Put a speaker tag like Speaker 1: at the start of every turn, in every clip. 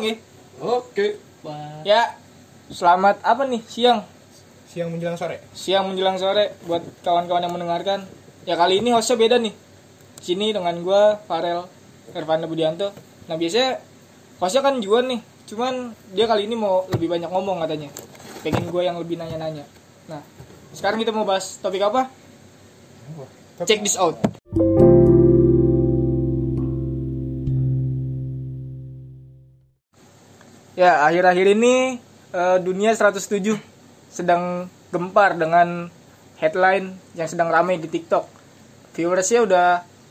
Speaker 1: ya.
Speaker 2: Oke.
Speaker 1: Ya, selamat apa nih siang,
Speaker 3: siang menjelang sore
Speaker 1: siang menjelang sore buat kawan-kawan yang mendengarkan. Ya kali ini hostnya beda nih. Sini dengan gua Farel Ervanda Budianto. Nah biasanya hostnya kan Juan nih. Cuman dia kali ini mau lebih banyak ngomong katanya. Pengen gua yang lebih nanya-nanya. Nah, sekarang kita mau bahas topik apa? Check this out. Ya, akhir-akhir ini eh, dunia 107 sedang gempar dengan headline yang sedang ramai di TikTok. Viewersnya udah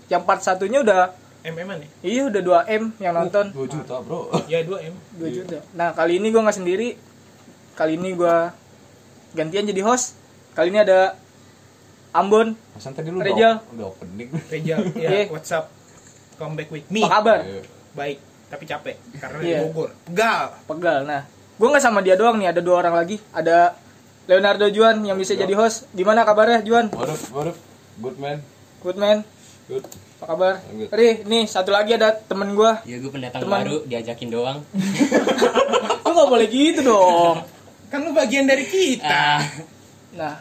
Speaker 1: yang part satunya udah
Speaker 3: mm an ya
Speaker 1: iya udah 2 m yang nonton
Speaker 2: 2 juta, Bro.
Speaker 3: ya 2 m
Speaker 1: 2 juta. Nah kali ini gue nggak sendiri, kali ini gue gantian jadi host. Kali ini ada Ambon,
Speaker 2: Pesan tadi lu
Speaker 1: Rejal.
Speaker 2: udah, opening.
Speaker 3: Reja ya
Speaker 1: Iya.
Speaker 3: WhatsApp come back with me
Speaker 1: apa kabar?
Speaker 2: Iya.
Speaker 3: baik tapi capek karena di Bogor gal
Speaker 1: Pegal. Nah, gue nggak sama dia doang nih, ada dua orang lagi. Ada Leonardo Juan yang bisa
Speaker 2: Yo.
Speaker 1: jadi host. Gimana kabarnya Juan?
Speaker 2: What up, what up? Good man.
Speaker 1: Good man.
Speaker 2: Good.
Speaker 1: Apa kabar?
Speaker 2: Good.
Speaker 1: Ri, nih satu lagi ada temen gue.
Speaker 4: Ya gue pendatang
Speaker 1: Teman.
Speaker 4: baru diajakin doang.
Speaker 1: Lu nggak boleh gitu dong.
Speaker 3: kan lu bagian dari kita
Speaker 4: Ah,
Speaker 1: Nah,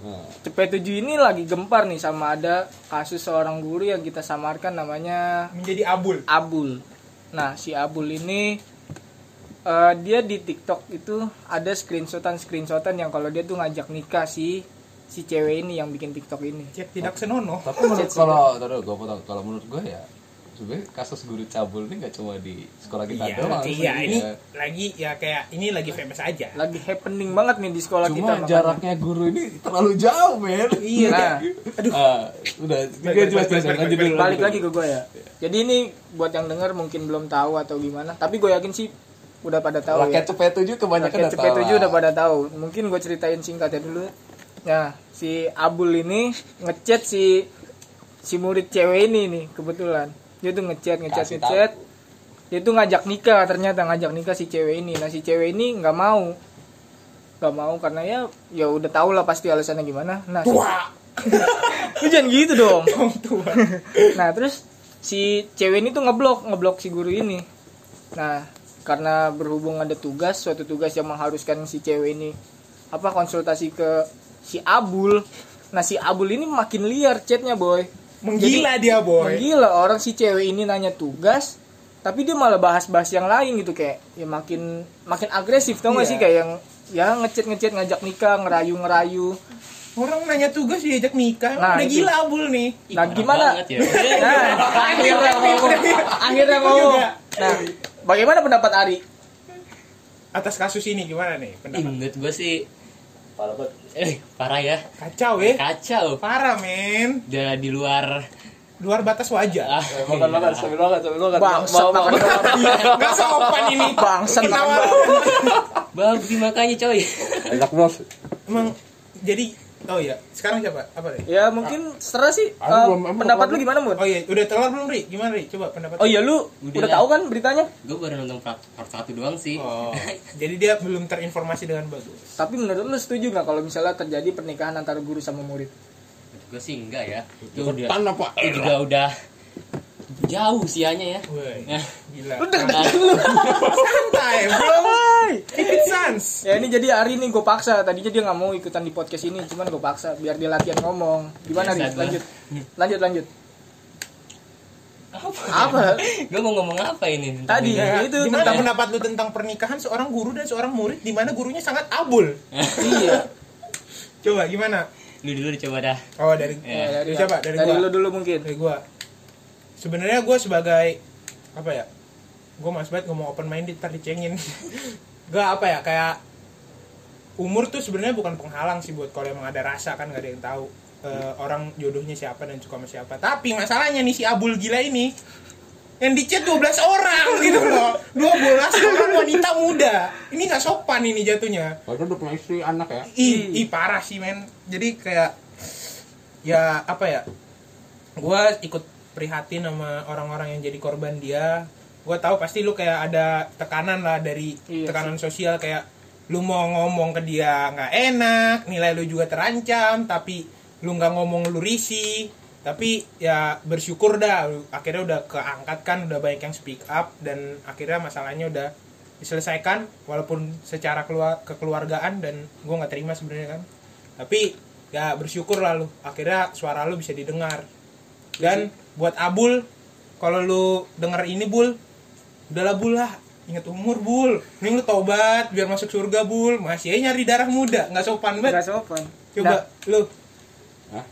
Speaker 2: Nah,
Speaker 1: CP7 ini lagi gempar nih sama ada kasus seorang guru yang kita samarkan namanya
Speaker 3: menjadi abul
Speaker 1: Abul. Nah, si Abul ini eh, dia di TikTok itu ada screenshotan screenshotan yang kalau dia tuh ngajak nikah si si cewek ini yang bikin TikTok ini.
Speaker 3: cek tidak senonoh
Speaker 2: tapi menurut kalau taruh gua potong kalau menurut gua ya sebenarnya kasus guru cabul ini nggak cuma di sekolah kita
Speaker 3: iya
Speaker 2: doang.
Speaker 3: iya ini
Speaker 2: Ya.
Speaker 3: lagi ya kayak ini lagi famous aja
Speaker 1: Lagi happening banget nih di sekolah kita.
Speaker 2: Cuma
Speaker 1: makanya.
Speaker 2: jaraknya guru ini terlalu jauh, men.
Speaker 3: iya
Speaker 1: Nah,
Speaker 2: Ah, udah,
Speaker 3: Baik,
Speaker 2: tiga jelas jelas lanjut dulu.
Speaker 1: balik
Speaker 2: lanjut
Speaker 1: lagi ke gue ya. Jadi ini buat yang denger mungkin belum tahu atau gimana, tapi gue yakin sih udah pada tahu
Speaker 2: Rakyat
Speaker 1: ya.
Speaker 2: cepet tujuh kebanyakan
Speaker 1: Rakyat
Speaker 2: udah tahu.
Speaker 1: CP7 udah pada tahu. Mungkin gue ceritain singkatnya dulu. Nah, si Abul ini ngechat si si murid cewek ini nih kebetulan. Dia tuh ngechat ngechat
Speaker 2: Kasih
Speaker 1: ngechat. Dia tuh ngajak nikah ternyata ngajak nikah si cewek ini. Nah, si cewek ini nggak mau. Nggak mau karena ya ya udah tahu lah pasti alasannya gimana. Nah, si-
Speaker 3: tua
Speaker 1: lu jangan gitu dong.
Speaker 3: tua
Speaker 1: Nah terus si cewek ini tuh ngeblok ngeblok si guru ini. Nah karena berhubung ada tugas suatu tugas yang mengharuskan si cewek ini apa konsultasi ke si Abul. Nah si Abul ini makin liar chatnya boy.
Speaker 3: Menggila dia boy
Speaker 1: Menggila orang si cewek ini nanya tugas tapi dia malah bahas-bahas yang lain gitu kayak ya makin makin agresif tau gak
Speaker 3: Iya.
Speaker 1: sih kayak yang ya ngechat ngechat ngajak nikah ngerayu ngerayu
Speaker 3: orang nanya tugas diajak nikah
Speaker 1: Nah,
Speaker 3: udah
Speaker 1: itu.
Speaker 3: gila abul nih
Speaker 4: ih,
Speaker 1: Nah, gimana?
Speaker 4: ya.
Speaker 1: Nah, akhirnya ngomong. Akhirnya ngomong. Nah, bagaimana pendapat Ari?
Speaker 3: atas kasus ini gimana nih
Speaker 4: Ih,
Speaker 3: pendapat
Speaker 4: menurut gue sih Eh, parah ya.
Speaker 3: kacau ya
Speaker 4: Kacau.
Speaker 3: parah men
Speaker 4: Udah di luar
Speaker 3: luar batas wajar
Speaker 4: ah,
Speaker 2: Makan makan
Speaker 4: iya.
Speaker 2: sambil makan sambil makan.
Speaker 1: Bangsat
Speaker 2: Mau- mau-
Speaker 1: makan
Speaker 2: mau-
Speaker 3: nggak sopan ini
Speaker 1: Bangsat
Speaker 3: Kita
Speaker 1: makan
Speaker 4: Babi makanya coy.
Speaker 2: Enak bos.
Speaker 3: emang jadi oh ya sekarang siapa apa deh
Speaker 1: Ya mungkin setelah sih eh,
Speaker 2: belum- emang
Speaker 1: pendapat
Speaker 2: belum.
Speaker 1: lu gimana, Mut?
Speaker 3: oh iya udah telar belum ri gimana ri coba pendapat
Speaker 1: Oh iya lu
Speaker 4: Udah
Speaker 1: udah
Speaker 4: lah.
Speaker 1: tahu kan beritanya?
Speaker 4: Gue baru nonton part, part 1 doang sih.
Speaker 3: oh jadi dia belum terinformasi dengan bagus
Speaker 1: Tapi menurut lu setuju nggak kalau misalnya terjadi pernikahan antara guru sama murid?
Speaker 4: Gue sih enggak ya. Itu udah
Speaker 2: Cepetan apa?
Speaker 4: itu juga udah jauh usianya ya.
Speaker 3: Woi,
Speaker 4: Nah,
Speaker 3: gila
Speaker 1: Lu deg-degan lu.
Speaker 3: santai bro it sans
Speaker 1: ya ini jadi Ari nih gue paksa. Tadinya dia nggak mau ikutan di podcast ini, cuman gue paksa biar dia latihan ngomong. Gimana
Speaker 4: Biasa
Speaker 1: nih? Lanjut. Lanjut lanjut.
Speaker 4: apa?
Speaker 1: Apa?
Speaker 4: gue mau ngomong apa ini?
Speaker 1: Tadi.
Speaker 4: ini?
Speaker 1: Ya,
Speaker 3: itu gimana
Speaker 1: tentang-
Speaker 3: pendapat lu tentang pernikahan seorang guru dan seorang murid di mana gurunya sangat abul
Speaker 1: iya.
Speaker 3: coba gimana
Speaker 4: Lu dulu coba dah.
Speaker 3: oh dari
Speaker 4: Ya,
Speaker 3: dari siapa dari,
Speaker 1: dari
Speaker 3: gua
Speaker 1: lu dulu mungkin.
Speaker 3: dari gua sebenarnya gua sebagai apa ya gua mas banget ngomong open minded ntar dicengin. Gak apa ya kayak umur tuh sebenarnya bukan penghalang sih buat kalau emang ada rasa kan gak ada yang tahu eh, orang jodohnya siapa dan suka sama siapa. Tapi masalahnya nih si abul gila ini yang di chat 12 orang gitu loh. 12 orang wanita muda. Ini nggak sopan ini jatuhnya.
Speaker 2: Padahal udah punya istri anak ya.
Speaker 3: ih, ih parah sih men. Jadi kayak ya apa ya gua ikut prihatin sama orang-orang yang jadi korban dia. Gua tahu pasti lu kayak ada tekanan lah dari
Speaker 1: Iya
Speaker 3: tekanan sosial kayak lu mau ngomong ke dia nggak enak nilai lu juga terancam tapi lu nggak ngomong lu risih. Tapi ya bersyukur dah akhirnya udah keangkat kan udah banyak yang speak up dan akhirnya masalahnya udah diselesaikan walaupun secara keluar kekeluargaan dan gue nggak terima sebenarnya kan. Tapi ya bersyukur lah lu akhirnya suara lu bisa didengar. Dan buat Abul kalau lu denger ini Bul udahlah Bul lah. Inget umur Bul. Ini lu tobat biar masuk surga Bul. Masih aja nyari darah muda. Nggak sopan banget.
Speaker 1: Gak sopan.
Speaker 3: coba lu.
Speaker 2: Hah?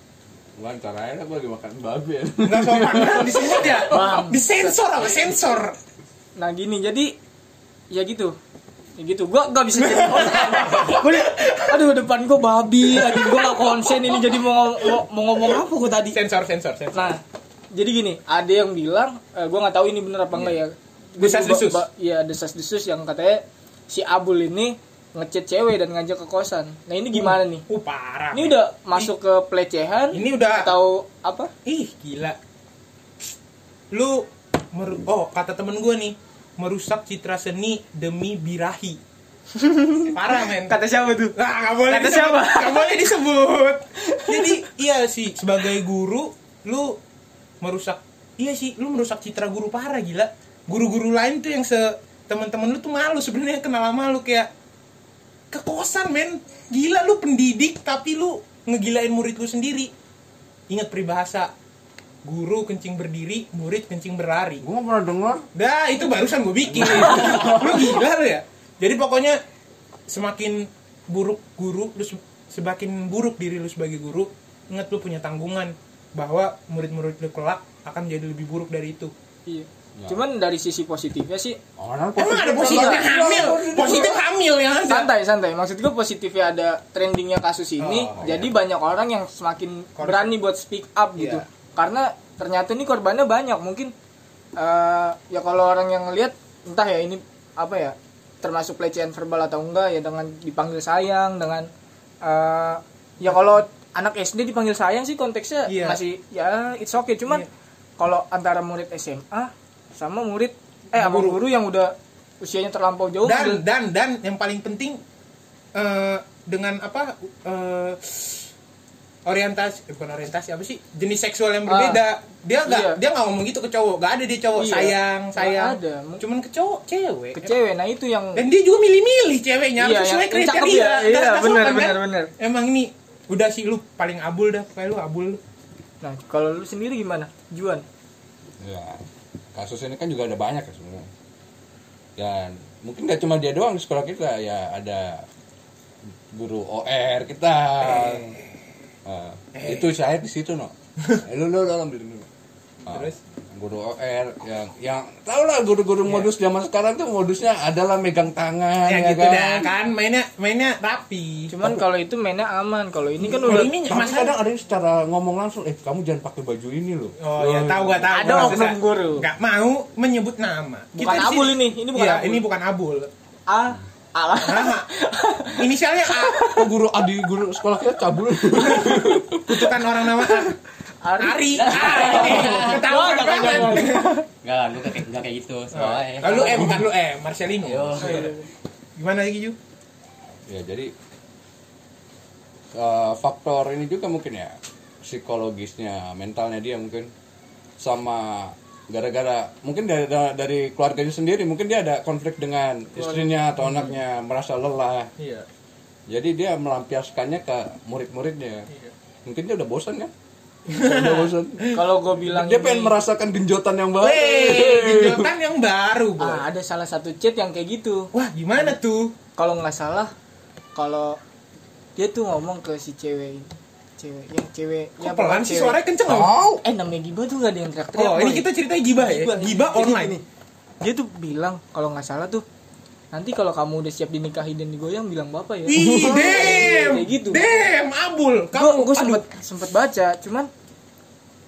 Speaker 2: Gua ntar aja gua lagi makan babi. Ya.
Speaker 3: nggak sopan. Banget disebut ya.
Speaker 1: Bang.
Speaker 3: disensor apa? Sensor.
Speaker 1: Nah gini. Jadi ya gitu. Ya gitu. Gua nggak bisa jadi konsen gua aduh depan gua babi. Aduh gua nggak konsen ini. Jadi mau, mau, mau ngomong apa gua tadi?
Speaker 3: Sensor sensor sensor.
Speaker 1: Nah jadi gini ada yang bilang eh, gua nggak tahu ini bener apa enggak ya. Coba- ba- iya desas desus yang katanya si Abul ini ngechat cewek dan ngajak ke kosan. Nah ini gimana nih?
Speaker 3: Uh parah
Speaker 1: ini udah masuk ke pelecehan
Speaker 3: ini udah
Speaker 1: atau apa?
Speaker 3: Ih gila. Lu meru- oh kata temen gue nih merusak citra seni demi birahi. Parah men.
Speaker 1: Kata siapa tuh?
Speaker 3: Nah, nggak boleh
Speaker 1: Kata
Speaker 3: disebut.
Speaker 1: siapa?
Speaker 3: Nggak boleh disebut. Jadi iya sih sebagai guru lu merusak iya sih lu merusak citra guru parah gila. Guru-guru lain tuh yang se teman-teman lu tuh malu sebenarnya kenal sama lu kayak kekosan men. Gila lu pendidik tapi lu ngegilain murid lu sendiri. Ingat peribahasa guru kencing berdiri, murid kencing berlari.
Speaker 2: Gua nggak pernah denger.
Speaker 3: Dah, itu barusan gue bikin. lu gila lu ya. Jadi pokoknya semakin buruk guru, lu se- semakin buruk diri lu sebagai guru, ingat lu punya tanggungan bahwa murid-murid lu kelak akan menjadi lebih buruk dari itu.
Speaker 1: iya
Speaker 2: Ya.
Speaker 1: cuman dari sisi positifnya sih
Speaker 2: Orang
Speaker 3: Emang ada positif hamil, positif hamil yang ada.
Speaker 1: santai santai maksud gue positifnya ada trendingnya kasus ini
Speaker 3: Oh,
Speaker 1: jadi banyak orang yang semakin
Speaker 3: Korban.
Speaker 1: berani buat speak up gitu
Speaker 3: Iya.
Speaker 1: karena ternyata ini korbannya banyak mungkin eh, ya kalau orang yang lihat entah ya ini apa ya termasuk pelecehan verbal atau enggak ya dengan dipanggil sayang dengan eh, ya kalau anak SD dipanggil sayang sih konteksnya
Speaker 3: Iya.
Speaker 1: masih ya it's okay cuman
Speaker 3: Iya.
Speaker 1: kalau antara murid SMA sama murid eh
Speaker 3: Guru.
Speaker 1: guru yang udah usianya terlampau jauh
Speaker 3: Dan
Speaker 1: manggil-
Speaker 3: dan dan yang paling penting eh, dengan apa eh, orientasi eh, bukan orientasi apa sih jenis seksual yang berbeda dia nggak
Speaker 1: Iya.
Speaker 3: dia nggak ngomong gitu ke cowok nggak ada dia cowok
Speaker 1: Iya.
Speaker 3: sayang sayang
Speaker 1: ada.
Speaker 3: cuman ke cowok cewek
Speaker 1: ke cewek nah itu yang
Speaker 3: dan dia juga milih-milih ceweknya
Speaker 1: Iya,
Speaker 3: sesuai kriteria
Speaker 1: ya. Iya, bener, bener,
Speaker 3: kan?
Speaker 1: bener.
Speaker 3: emang ini udah sih lu paling abul dah kayak lu abul
Speaker 1: nah kalau lu sendiri gimana Juan
Speaker 2: Ya, kasus ini kan juga ada banyak ya sebenarnya. Dan mungkin gak cuma dia doang di sekolah kita, ya ada guru OR kita. Ah, itu saya di situ no. Eh, lu lu lu ambil dulu. Ah,
Speaker 3: Terus?
Speaker 2: Guru OR yang yang tau lah guru-guru modus zaman sekarang tuh modusnya adalah megang tangan
Speaker 3: ya
Speaker 2: ya,
Speaker 3: gitu
Speaker 2: kan.
Speaker 3: dah kan mainnya mainnya rapi
Speaker 1: cuman kalau itu mainnya aman kalau ini kan
Speaker 3: kalau
Speaker 1: udah
Speaker 3: ini
Speaker 2: Tapi
Speaker 3: masalah
Speaker 2: kadang ada yang secara ngomong langsung, eh kamu jangan pakai baju ini loh.
Speaker 3: Oh ya tahu gak tahu.
Speaker 1: Ada oknum guru.
Speaker 3: Nggak mau menyebut nama.
Speaker 1: Bukan
Speaker 3: di
Speaker 1: abul ini, ini bukan
Speaker 3: Iya,
Speaker 1: abul.
Speaker 3: ini bukan abul.
Speaker 1: ah alah
Speaker 3: Nah, inisialnya A.
Speaker 2: Oh, guru adi guru sekolah kita cabul.
Speaker 3: Kutukan orang nama A. Ari. Ah, ini. Ketahuan
Speaker 1: Jangan,
Speaker 3: banget.
Speaker 1: jangan.
Speaker 4: Enggak, lu kayak enggak kayak gitu. Soalnya.
Speaker 3: Oh, lu M kan lu M, Marcelino.
Speaker 4: Yo.
Speaker 3: Gimana lagi Ju?
Speaker 2: ya jadi eh, faktor ini juga mungkin ya psikologisnya mentalnya dia mungkin sama gara-gara mungkin dari dari keluarganya sendiri mungkin dia ada konflik dengan istrinya atau anaknya merasa lelah
Speaker 3: Iya.
Speaker 2: jadi dia melampiaskannya ke murid-muridnya mungkin dia udah bosan kan bosan
Speaker 1: kalau gue bilang
Speaker 2: dia
Speaker 1: ini-
Speaker 2: pengen merasakan genjotan yang baru
Speaker 3: genjotan yang baru, Boy.
Speaker 1: ah, ada salah satu chat yang kayak gitu
Speaker 3: Wah, gimana tuh?
Speaker 1: kalau nggak salah kalau dia tuh ngomong ke si cewek ini. cewek yang cewek
Speaker 3: Kok
Speaker 1: ya,
Speaker 3: pelan sih suaranya kenceng loh.
Speaker 2: Tahu.
Speaker 1: eh namanya gibah tuh gak ada yang teriak-teriak
Speaker 3: Oh, ini
Speaker 1: boy.
Speaker 3: kita cerita gibah ya?
Speaker 1: Gibah.
Speaker 3: Gibah
Speaker 1: Jadi
Speaker 3: online.
Speaker 1: gini, dia tuh bilang kalau nggak salah tuh nanti kalau kamu udah siap dinikahi dan digoyang bilang bapak ya
Speaker 3: Ih, damn.
Speaker 1: kayak gitu
Speaker 3: Damn, abul. Kamu
Speaker 1: gue sempet sempet baca cuman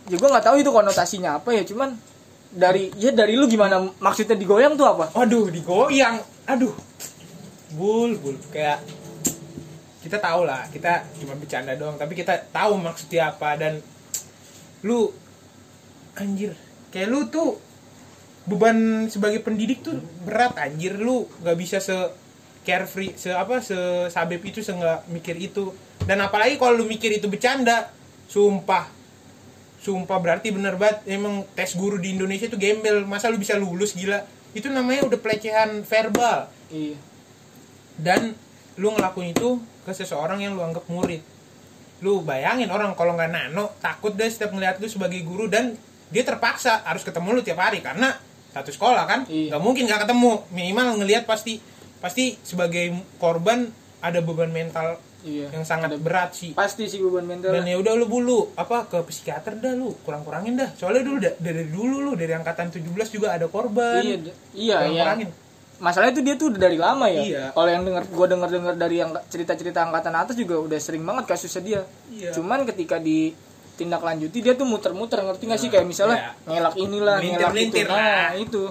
Speaker 1: ya gue nggak tahu itu konotasinya apa ya cuman dari ya dari lu gimana maksudnya digoyang tuh apa
Speaker 3: Aduh, digoyang. Aduh. Bul, bul. Kayak kita tahu lah, kita cuma bercanda doang, tapi kita tahu maksudnya apa dan lu anjir, kayak lu tuh beban sebagai pendidik tuh berat anjir lu nggak bisa se carefree se apa se sabep itu se nggak mikir itu. Dan apalagi kalau lu mikir itu bercanda sumpah. Sumpah berarti bener banget. Emang tes guru di Indonesia itu gembel. Masa lu bisa lulus gila? Itu namanya udah pelecehan verbal.
Speaker 1: Iya.
Speaker 3: Dan lu ngelakuin itu ke seseorang yang lu anggap murid. Lu bayangin orang kalau nggak nano takut deh setiap ngeliat lu sebagai guru dan dia terpaksa harus ketemu lu tiap hari karena satu sekolah kan?
Speaker 1: Iya.
Speaker 3: nggak mungkin nggak ketemu. Minimal ngelihat pasti pasti sebagai korban ada beban mental
Speaker 1: iya
Speaker 3: yang sangat berat sih.
Speaker 1: pasti sih beban mental.
Speaker 3: Dan ya udah lu bulu apa ke psikiater dah lu kurang-kurangin dah. Soalnya dulu da- dari dulu lu dari angkatan 17 juga ada korban.
Speaker 1: Iya iya iya.
Speaker 3: Kurang-kurangin.
Speaker 1: Masalahnya itu dia tuh udah dari lama ya?
Speaker 3: Iya.
Speaker 1: kalau yang denger gue denger denger dari yang cerita-cerita angkatan atas juga udah sering banget kasusnya dia.
Speaker 3: Iya.
Speaker 1: cuman ketika di tindak lanjuti dia tuh muter-muter ngerti gak sih? Kayak misalnya ngelak inilah ngelak itu.
Speaker 3: Melintir-melintir
Speaker 1: nah itu.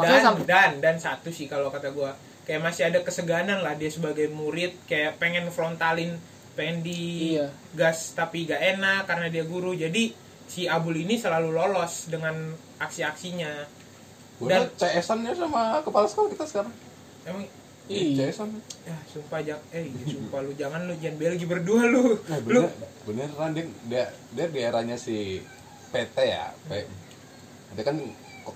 Speaker 3: Dan
Speaker 1: sampai
Speaker 3: dan dan satu sih kalau kata gua kayak masih ada keseganan lah dia sebagai murid kayak pengen frontalin pengen di
Speaker 1: Iya.
Speaker 3: gas tapi gak enak karena dia guru jadi si Abul ini selalu lolos dengan aksi-aksinya Dan-
Speaker 2: CS-annya sama kepala sekolah kita sekarang.
Speaker 3: emang
Speaker 1: Iya.
Speaker 2: CS-an.
Speaker 3: ya sumpah jangan eh sumpah lu jangan lu jangan belgi berdua lu
Speaker 2: Nah,
Speaker 3: lu
Speaker 2: bener, beneran dia, dia, dia di eranya si PT ya. P- Dia kan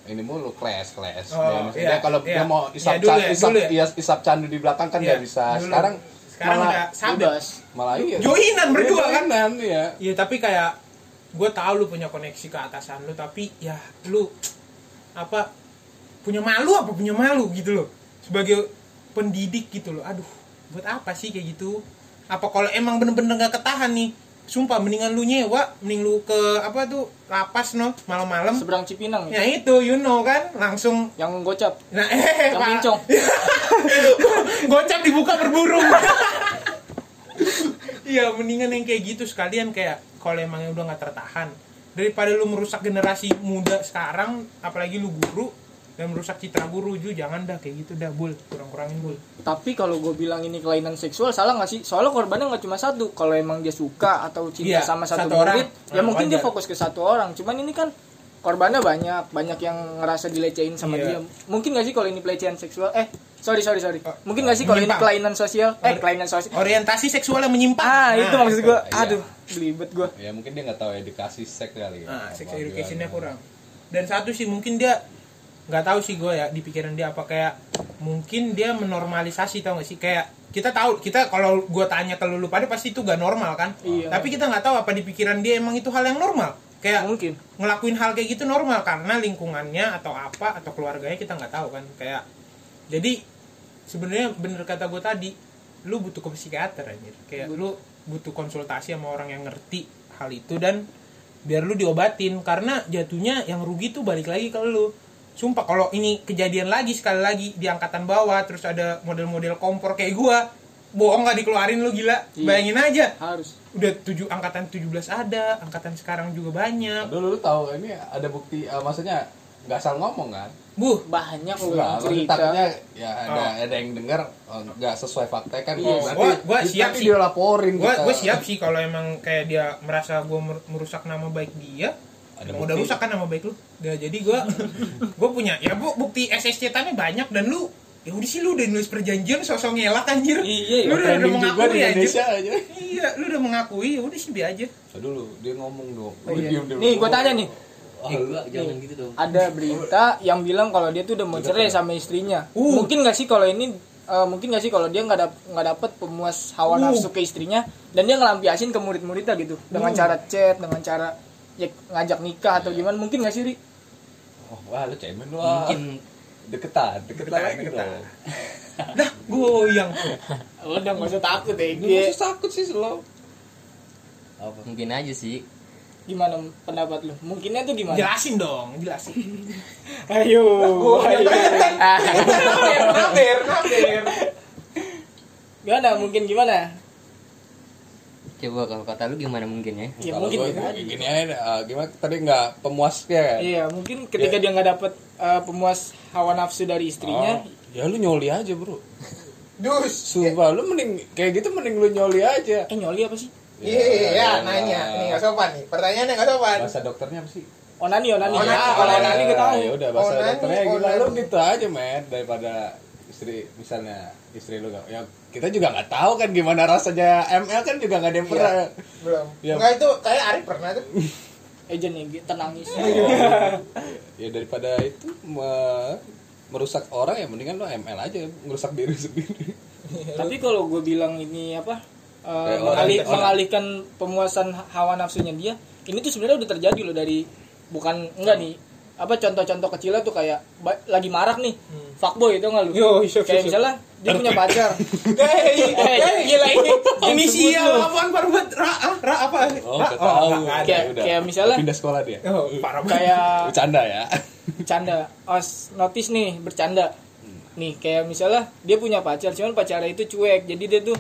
Speaker 2: ini mulu kelas kelas.
Speaker 3: Oh,
Speaker 2: dia, maksudnya
Speaker 3: iya,
Speaker 2: kalau
Speaker 3: iya.
Speaker 2: dia mau isap
Speaker 3: Iya, dulu
Speaker 2: can-
Speaker 3: ya,
Speaker 2: isap,
Speaker 3: ya.
Speaker 2: iya, isap candu di belakang kan
Speaker 3: Iya,
Speaker 2: bisa.
Speaker 3: dulu.
Speaker 2: Sekarang
Speaker 3: sekarang
Speaker 2: malah
Speaker 3: udah sabit
Speaker 1: bebas
Speaker 2: malah iya.
Speaker 3: Joinan berdua kan?
Speaker 2: Joinan, iya.
Speaker 3: Iya tapi kayak gue tahu lu punya koneksi ke atasan lu tapi ya lu apa punya malu apa punya malu gitu loh sebagai pendidik gitu loh aduh buat apa sih kayak gitu apa kalau emang bener-bener gak ketahan nih sumpah mendingan lu nyewa mending lu ke apa tuh lapas no malam-malam.
Speaker 1: Seberang Cipinang ya,
Speaker 3: itu you know kan langsung.
Speaker 1: Yang gocap.
Speaker 3: Nah eh
Speaker 1: yang pincong.
Speaker 3: Gocap dibuka berburung iya mendingan yang kayak gitu sekalian kayak kalau emangnya udah nggak tertahan. Daripada lu merusak generasi muda sekarang apalagi lu guru dan merusak citra guru juga jangan dah kayak gitu dah bul. Kurang-kurangin bul.
Speaker 1: Tapi kalau gue bilang ini kelainan seksual salah nggak sih? Soalnya korbannya nggak cuma satu. Kalau emang dia suka atau cinta
Speaker 3: Iya,
Speaker 1: sama satu,
Speaker 3: satu orang.
Speaker 1: murid ya
Speaker 3: Nah,
Speaker 1: mungkin dia
Speaker 3: wajar.
Speaker 1: fokus ke satu orang. Cuman ini kan korbannya banyak. Banyak yang ngerasa dilecehin sama
Speaker 3: Iya.
Speaker 1: dia. Mungkin nggak sih kalau ini pelecehan seksual? Eh sorry sorry sorry.
Speaker 3: Oh,
Speaker 1: mungkin nggak sih kalau ini kelainan sosial? Eh kelainan sosial.
Speaker 3: orientasi seksual yang menyimpang.
Speaker 1: Ah itu
Speaker 3: Nah,
Speaker 1: maksud gue
Speaker 2: iya.
Speaker 1: aduh belibet gue
Speaker 2: Ya mungkin dia nggak tahu edukasi seks kali. ya.
Speaker 3: nah sex
Speaker 2: Apa
Speaker 3: educationnya kurang. Dan satu sih mungkin dia nggak tahu sih gue ya di pikiran dia apa kayak mungkin dia menormalisasi tau gak sih? Kayak kita tahu kita kalau gue tanya ke lu pada pasti itu gak normal kan?
Speaker 1: Iya.
Speaker 3: tapi kita nggak tahu apa di pikiran dia emang itu hal yang normal. Kayak
Speaker 1: mungkin.
Speaker 3: ngelakuin hal kayak gitu normal karena lingkungannya atau apa atau keluarganya kita nggak tahu kan? Kayak jadi sebenarnya bener kata gue tadi lu butuh ke psikiater anjir. Kayak lu butuh konsultasi sama orang yang ngerti hal itu dan biar lu diobatin. Karena jatuhnya yang rugi tuh balik lagi ke lu sumpah kalau ini kejadian lagi sekali lagi di angkatan bawah terus ada model-model kompor kayak gua bohong nggak dikeluarin lu gila
Speaker 1: Iya.
Speaker 3: bayangin aja
Speaker 1: harus
Speaker 3: udah tujuh angkatan 17 ada angkatan sekarang juga banyak
Speaker 2: Dulu lu tahu ini ada bukti, eh, maksudnya nggak asal ngomong kan?
Speaker 3: buh
Speaker 1: banyak
Speaker 2: maksudnya
Speaker 1: cerita
Speaker 2: takutnya ya ada ada yang dengar oh, nggak sesuai fakta kan.
Speaker 1: Iya,
Speaker 2: berarti,
Speaker 3: gua- gua siap sih.
Speaker 2: dia laporin
Speaker 3: gue
Speaker 2: kita.
Speaker 3: gue siap sih kalau emang kayak dia merasa gue merusak nama baik dia
Speaker 2: Ada
Speaker 3: emang udah rusak kan nama baik lu ya, jadi gue gue punya ya bu bukti SSC tanya banyak dan lu ya udah sih lu udah nulis perjanjian sosok ngelak anjir
Speaker 1: Iya,
Speaker 3: lu udah, udah mengakui anjir
Speaker 2: Indonesia aja.
Speaker 3: iya lu udah mengakui ya udah sih biar aja
Speaker 2: So, dulu dia ngomong dong.
Speaker 1: Oh, iya.
Speaker 2: diem dulu.
Speaker 1: nih gue tanya nih
Speaker 4: Eh, gua jangan gitu dong.
Speaker 1: ada berita yang bilang kalau dia tuh udah mau cerai sama istrinya.
Speaker 3: Uh.
Speaker 1: Mungkin nggak sih kalau ini eh, mungkin nggak sih kalau dia nggak dap nggak dapet pemuas hawa
Speaker 3: Uh.
Speaker 1: nafsu ke istrinya dan dia ngelampiasin ke murid-muridnya gitu dengan
Speaker 3: Uh.
Speaker 1: cara chat, dengan cara ya, ngajak nikah atau gimana mungkin nggak sih Ri?
Speaker 2: Oh, wah lu cemen lu.
Speaker 4: Mungkin
Speaker 2: deketan, deketan,
Speaker 3: Deketan,
Speaker 2: lagi
Speaker 3: deketan. dah goyang tuh
Speaker 1: Udah nggak usah takut ya.
Speaker 2: Lu masih takut sih selalu.
Speaker 4: apa? Mungkin aja sih.
Speaker 1: Gimana pendapat lu? Mungkinnya tuh gimana?
Speaker 3: jelasin dong jelasin
Speaker 1: Ayo. ayo. Gimana? Mungkin gimana?
Speaker 4: Coba kalau kata lu gimana mungkin ya?
Speaker 1: Ya
Speaker 2: Kalau
Speaker 1: mungkin gitu aja.
Speaker 2: gini aja, ah, gimana tadi nggak pemuasnya kan?
Speaker 1: Iya, mungkin ketika dia nggak dapet eh, pemuas hawa nafsu dari istrinya,
Speaker 2: Oh, ya lu nyoli aja bro.
Speaker 3: dus
Speaker 2: Sumpah lu mending kayak gitu mending lu nyoli aja.
Speaker 1: eh nyoli apa sih?
Speaker 3: iya nanya nih nggak sopan nih pertanyaannya nggak sopan
Speaker 2: Bahasa dokternya apa sih?
Speaker 1: Onani, onani.
Speaker 3: Onani,
Speaker 1: Ah, kalau
Speaker 3: onani.
Speaker 1: onani gue tahu.
Speaker 2: Ya udah bahasa
Speaker 3: Onani,
Speaker 2: dokternya gila
Speaker 3: onani.
Speaker 2: lu gitu aja men daripada istri misalnya istri lu gak, ya kita juga nggak tahu kan gimana rasanya ML kan juga nggak ada yang pernah.
Speaker 3: Belum.
Speaker 2: Iya.
Speaker 3: nggak itu kayak Arif pernah tuh.
Speaker 1: Agent nih tenangis.
Speaker 2: Ya daripada itu me- merusak orang ya mendingan lo ML aja ngerusak diri sendiri.
Speaker 1: Tapi kalau gue bilang ini apa
Speaker 2: Kayak
Speaker 1: mengalih-
Speaker 2: orang-
Speaker 1: mengalihkan pemuasan hawa nafsunya dia ini tuh sebenarnya udah terjadi loh dari bukan enggak nih apa contoh-contoh kecilnya tuh kayak ba- lagi marak nih. Fuckboy itu nggak lu?
Speaker 3: Yo, siap,
Speaker 1: kayak
Speaker 3: siap, siap.
Speaker 1: misalnya dia punya pacar.
Speaker 3: Hei,
Speaker 1: Eh, gila ini
Speaker 3: inisial. apaan baru buat ra ah, ra apa?
Speaker 2: Oh
Speaker 3: Ra- ada.
Speaker 1: Kayak- kayak misalnya-
Speaker 2: pindah sekolah dia.
Speaker 3: Oh, parah banget
Speaker 1: kayak
Speaker 2: bercanda ya?
Speaker 1: Bercanda. Os notice nih bercanda. Nih kayak misalnya dia punya pacar cuman pacarnya itu cuek. Jadi dia tuh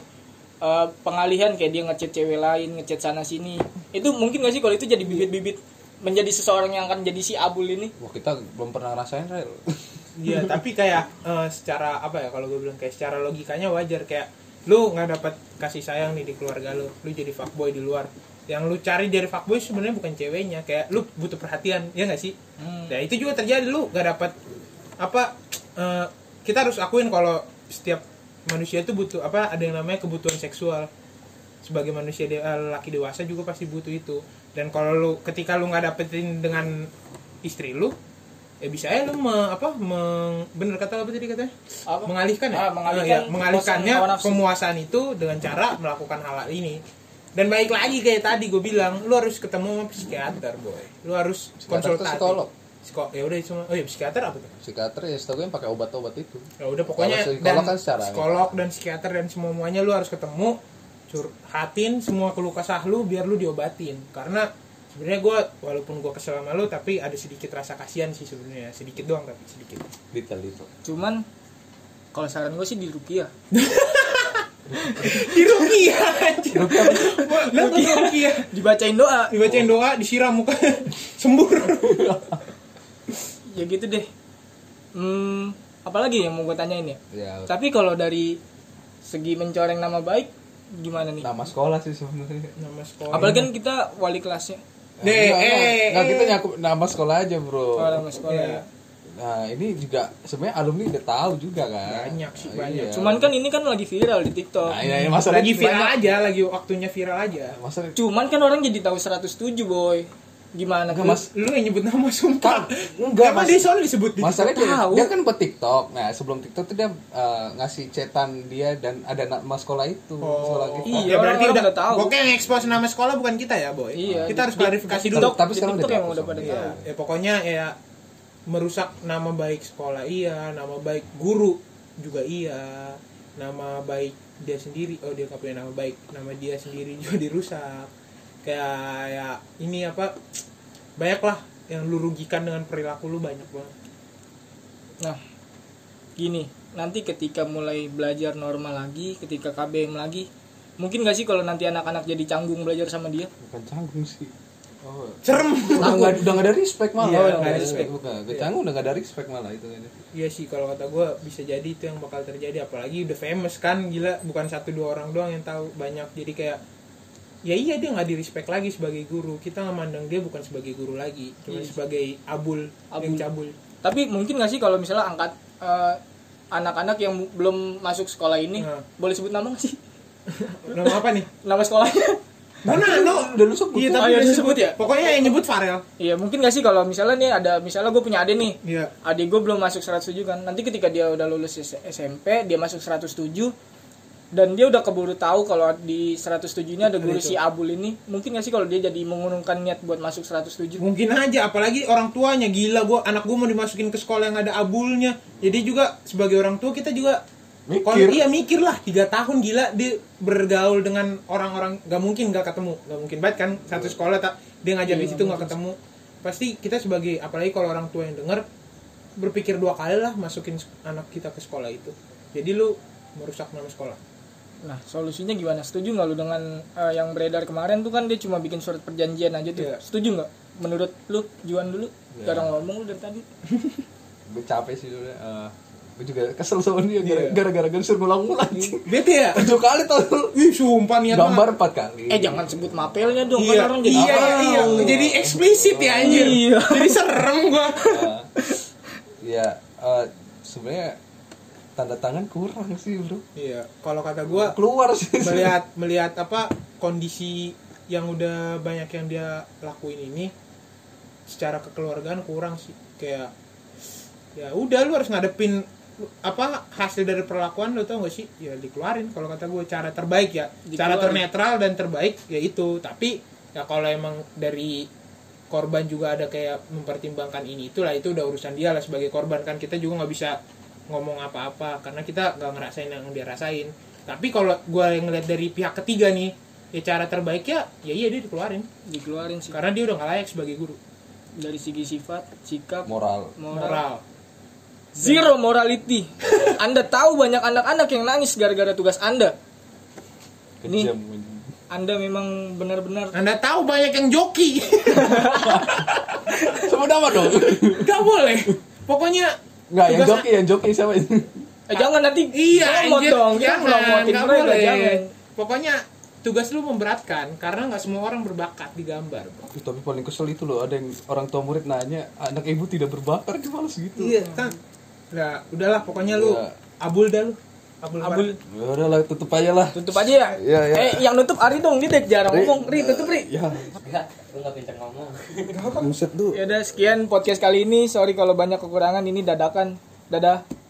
Speaker 1: eh, pengalihan. Kayak dia ngechat cewek lain ngechat sana sini itu mungkin gak sih kalau itu jadi bibit-bibit menjadi seseorang yang akan jadi si abul ini
Speaker 2: wah kita belum pernah ngerasain rel
Speaker 3: Iya, tapi kayak eh, secara apa ya kalau gue bilang kayak secara logikanya wajar kayak lu nggak dapat kasih sayang nih di keluarga lu, lu jadi fuckboy di luar. Yang lu cari dari fuckboy sebenarnya bukan ceweknya, kayak lu butuh perhatian, ya nggak sih?
Speaker 1: Hmm.
Speaker 3: Nah itu juga terjadi lu nggak dapat apa? eh, kita harus akuin kalau setiap manusia itu butuh apa? Ada yang namanya kebutuhan seksual. Sebagai manusia de- eh, laki dewasa juga pasti butuh itu. Dan kalau lu ketika lu nggak dapetin dengan istri lu, ya bisa ya lu me, apa meng, bener kata apa tadi katanya?
Speaker 1: Apa?
Speaker 3: mengalihkan ya,
Speaker 1: Ah, mengalihkan
Speaker 3: Ah, ya, mengalihkannya
Speaker 1: pemuasan
Speaker 3: itu dengan cara melakukan hal, hal ini. Dan baik lagi kayak tadi gue bilang lu harus ketemu sama psikiater boy. Lu harus
Speaker 2: Psikiater
Speaker 3: konsultasi.
Speaker 2: psikolog?
Speaker 3: Psiko- ya udah cuma oh ya psikiater apa tuh?
Speaker 2: Psikiater ya setahu gue yang pakai obat-obat itu.
Speaker 3: Ya udah pokoknya
Speaker 2: Kalau psikolog kan secara-
Speaker 3: psikolog dan psikiater dan semua muanya lu harus ketemu curhatin semua keluh kesah lu biar lu diobatin. Karena sebenarnya gue walaupun gue kesel sama lu tapi ada sedikit rasa kasihan sih sebenarnya. Sedikit doang tapi sedikit.
Speaker 2: Detail itu
Speaker 1: cuman kalau saran gue sih di Rukia
Speaker 3: di Rukia anjir. Lah, tuh Rukia
Speaker 1: dibacain doa.
Speaker 3: Dibacain doa disiram muka sembur.
Speaker 1: Ya gitu deh. Hmm, apalagi yang mau gue tanyain ya?
Speaker 2: Ya.
Speaker 1: Tapi kalau dari segi mencoreng nama baik gimana nih
Speaker 2: nama sekolah sih sebenarnya
Speaker 3: nama sekolah
Speaker 1: apalagi kan kita wali kelasnya
Speaker 3: Deh,
Speaker 2: Enggak,
Speaker 3: eh,
Speaker 2: enggak. Enggak,
Speaker 3: eh.
Speaker 2: kita nyakup nama sekolah aja bro
Speaker 1: oh, nama sekolah
Speaker 3: Iya.
Speaker 1: ya
Speaker 2: Nah ini juga sebenarnya alumni udah tahu juga kan.
Speaker 3: Banyak sih,
Speaker 2: Iya.
Speaker 3: banyak.
Speaker 1: cuman kan ini kan lagi viral di TikTok
Speaker 2: Nah, ini masalah
Speaker 3: lagi viral aja lagi waktunya viral aja
Speaker 2: Masalah
Speaker 1: cuman kan orang jadi tahu 107 boy gimana
Speaker 2: Enggak,
Speaker 1: tuh?
Speaker 2: Mas.
Speaker 3: lu yang nyebut nama sumpah
Speaker 2: enggak,
Speaker 3: emang
Speaker 2: Mas.
Speaker 3: dia soalnya disebut di
Speaker 2: masalahnya dia,
Speaker 1: tahu.
Speaker 2: dia kan buat TikTok. Nah sebelum TikTok tuh dia eh, ngasih cetan dia dan ada nama sekolah itu. sekolah
Speaker 3: Oh,
Speaker 2: kita.
Speaker 1: Iya,
Speaker 3: iya, berarti udah,
Speaker 1: udah tahu.
Speaker 3: Pokoknya yang expose nama sekolah bukan kita ya, boy.
Speaker 1: Iya,
Speaker 3: Kita harus klarifikasi dulu.
Speaker 2: Tapi sekarang udah
Speaker 1: yang udah pada
Speaker 3: Iya,
Speaker 1: tahu
Speaker 3: ya pokoknya ya merusak nama baik sekolah iya, nama baik guru juga iya, nama baik dia sendiri. Oh dia nggak punya nama baik, nama dia sendiri juga dirusak. Kayak ya ini apa? Banyak lah yang lu rugikan dengan perilaku lu banyak banget.
Speaker 1: nah gini nanti ketika mulai belajar normal lagi ketika KBM lagi mungkin gak sih kalau nanti anak-anak jadi canggung belajar sama dia
Speaker 2: Bukan canggung sih. Oh.
Speaker 3: Serem.
Speaker 2: Udah nggak udah nggak ada respect malah.
Speaker 3: Iya,
Speaker 2: Oh,
Speaker 3: nggak ada respect.
Speaker 2: Bukan, ke canggung udah nggak ada respect malah itu.
Speaker 3: Iya sih kalau kata gue bisa jadi itu yang bakal terjadi apalagi udah famous kan gila bukan satu dua orang doang yang tahu banyak jadi kayak ya iya dia nggak di respect lagi sebagai guru. Kita nggak mandang dia bukan sebagai guru lagi cuma
Speaker 1: Iya.
Speaker 3: sebagai abul, yang
Speaker 1: Abul.
Speaker 3: cabul.
Speaker 1: Tapi mungkin gak sih kalau misalnya angkat eh, anak-anak yang belum masuk sekolah ini
Speaker 3: Nah.
Speaker 1: boleh sebut nama gak sih?
Speaker 3: Nama apa nih?
Speaker 1: Nama sekolahnya?
Speaker 3: Mana? No.
Speaker 2: Udah lu sebut.
Speaker 3: iya
Speaker 1: Oh,
Speaker 3: tapi
Speaker 1: iya,
Speaker 3: udah
Speaker 1: disebut
Speaker 3: disebut
Speaker 1: ya?
Speaker 3: pokoknya yang nyebut Farel.
Speaker 1: Iya mungkin gak sih kalau misalnya nih ada misalnya gue punya adik nih.
Speaker 3: Iya.
Speaker 1: Adik gue belum masuk 107 kan. Nanti ketika dia udah lulus SMP dia masuk 107 dan dia udah keburu tahu kalau di 107 ini ada guru si Abul ini. Mungkin gak sih kalau dia jadi mengurungkan niat buat masuk 107
Speaker 3: mungkin aja apalagi orang tuanya. Gila gua anak gua mau dimasukin ke sekolah yang ada abulnya. Jadi juga sebagai orang tua kita juga
Speaker 2: Mikir.
Speaker 3: Iya mikir lah tiga tahun gila dia bergaul dengan orang-orang. Gak mungkin gak ketemu. Gak mungkin banget kan satu sekolah tak dia ngajar di
Speaker 1: Iya,
Speaker 3: situ
Speaker 1: nggak
Speaker 3: gak ketemu. Pasti kita sebagai apalagi kalau orang tua yang denger berpikir dua kali lah masukin anak kita ke sekolah itu. Jadi lu merusak nama sekolah
Speaker 1: Nah, solusinya gimana? Setuju nggak lu dengan eh, yang beredar kemarin tuh kan dia cuma bikin surat perjanjian aja tuh.
Speaker 3: Iya.
Speaker 1: Setuju nggak? Menurut lu, Juan dulu?
Speaker 2: Iya.
Speaker 1: Gak ada ngomong lu dari tadi.
Speaker 2: Gue capek sih udah. Eh, gue juga kesel sama dia
Speaker 3: Iya.
Speaker 2: gara-gara gue disuruh ngulang-ngulang.
Speaker 3: bete ya
Speaker 2: Tujuh kali tau
Speaker 3: ih sumpah niat
Speaker 2: Gambar empat kali.
Speaker 1: Eh, jangan sebut mapelnya dong.
Speaker 3: iya
Speaker 1: Kan orang jadi
Speaker 3: iya, iya, iya. jadi eksplisit ya anjir
Speaker 1: Iya.
Speaker 3: jadi serem gua
Speaker 2: Iya, eh, sebenarnya tanda tangan kurang sih bro.
Speaker 3: iya kalau kata gua
Speaker 2: Keluar sih.
Speaker 3: melihat melihat apa kondisi yang udah banyak yang dia lakuin ini secara kekeluargaan kurang sih kayak ya udah lu harus ngadepin apa hasil dari perlakuan lu tau gak sih ya dikeluarin kalau kata gue cara terbaik ya cara
Speaker 1: Dikeluarin.
Speaker 3: ternetral dan terbaik ya itu tapi ya kalau emang dari korban juga ada kayak mempertimbangkan ini itulah itu udah urusan dia lah sebagai korban kan kita juga nggak bisa ngomong apa-apa karena kita nggak ngerasain yang dia rasain. Tapi kalau gue yang ngeliat dari pihak ketiga nih ya cara terbaik ya ya iya dia dikeluarin.
Speaker 1: Dikeluarin sih.
Speaker 3: Karena dia udah nggak layak sebagai guru.
Speaker 1: Dari segi sifat sikap
Speaker 2: moral.
Speaker 1: moral,
Speaker 3: moral.
Speaker 1: Zero morality. Anda tahu banyak anak-anak yang nangis gara-gara tugas anda. Ini. anda memang benar-benar
Speaker 3: anda tahu banyak yang joki.
Speaker 2: Sebut nama dong.
Speaker 3: Nggak boleh. Pokoknya
Speaker 2: nggak yang joki yang joki siapa
Speaker 1: eh, jangan nanti
Speaker 3: iya
Speaker 1: promote
Speaker 3: anjir,
Speaker 1: dong
Speaker 3: jangan,
Speaker 1: promotin
Speaker 3: nggak
Speaker 1: mereka
Speaker 3: boleh.
Speaker 1: jangan.
Speaker 3: Pokoknya tugas lu memberatkan karena nggak semua orang berbakat di gambar
Speaker 2: Ih, tapi paling kesel itu loh ada yang orang tua murid nanya anak ibu tidak berbakat dia males gitu.
Speaker 3: Iya kan? Nah, udahlah pokoknya lu
Speaker 2: Iya.
Speaker 3: abul dah lu abul,
Speaker 1: abul
Speaker 2: ya udah lah tutup aja lah.
Speaker 1: Tutup aja ya?
Speaker 2: Iya, iya.
Speaker 1: eh yang nutup Ari dong dia jarang
Speaker 2: Ri.
Speaker 1: ngomong. Ri tutup Ri.
Speaker 2: Ya
Speaker 4: Enggak, lu nggak pintar ngomong.
Speaker 2: buset lu
Speaker 1: ya udah sekian podcast kali ini. Sorry kalau banyak kekurangan. Ini dadakan. Dadah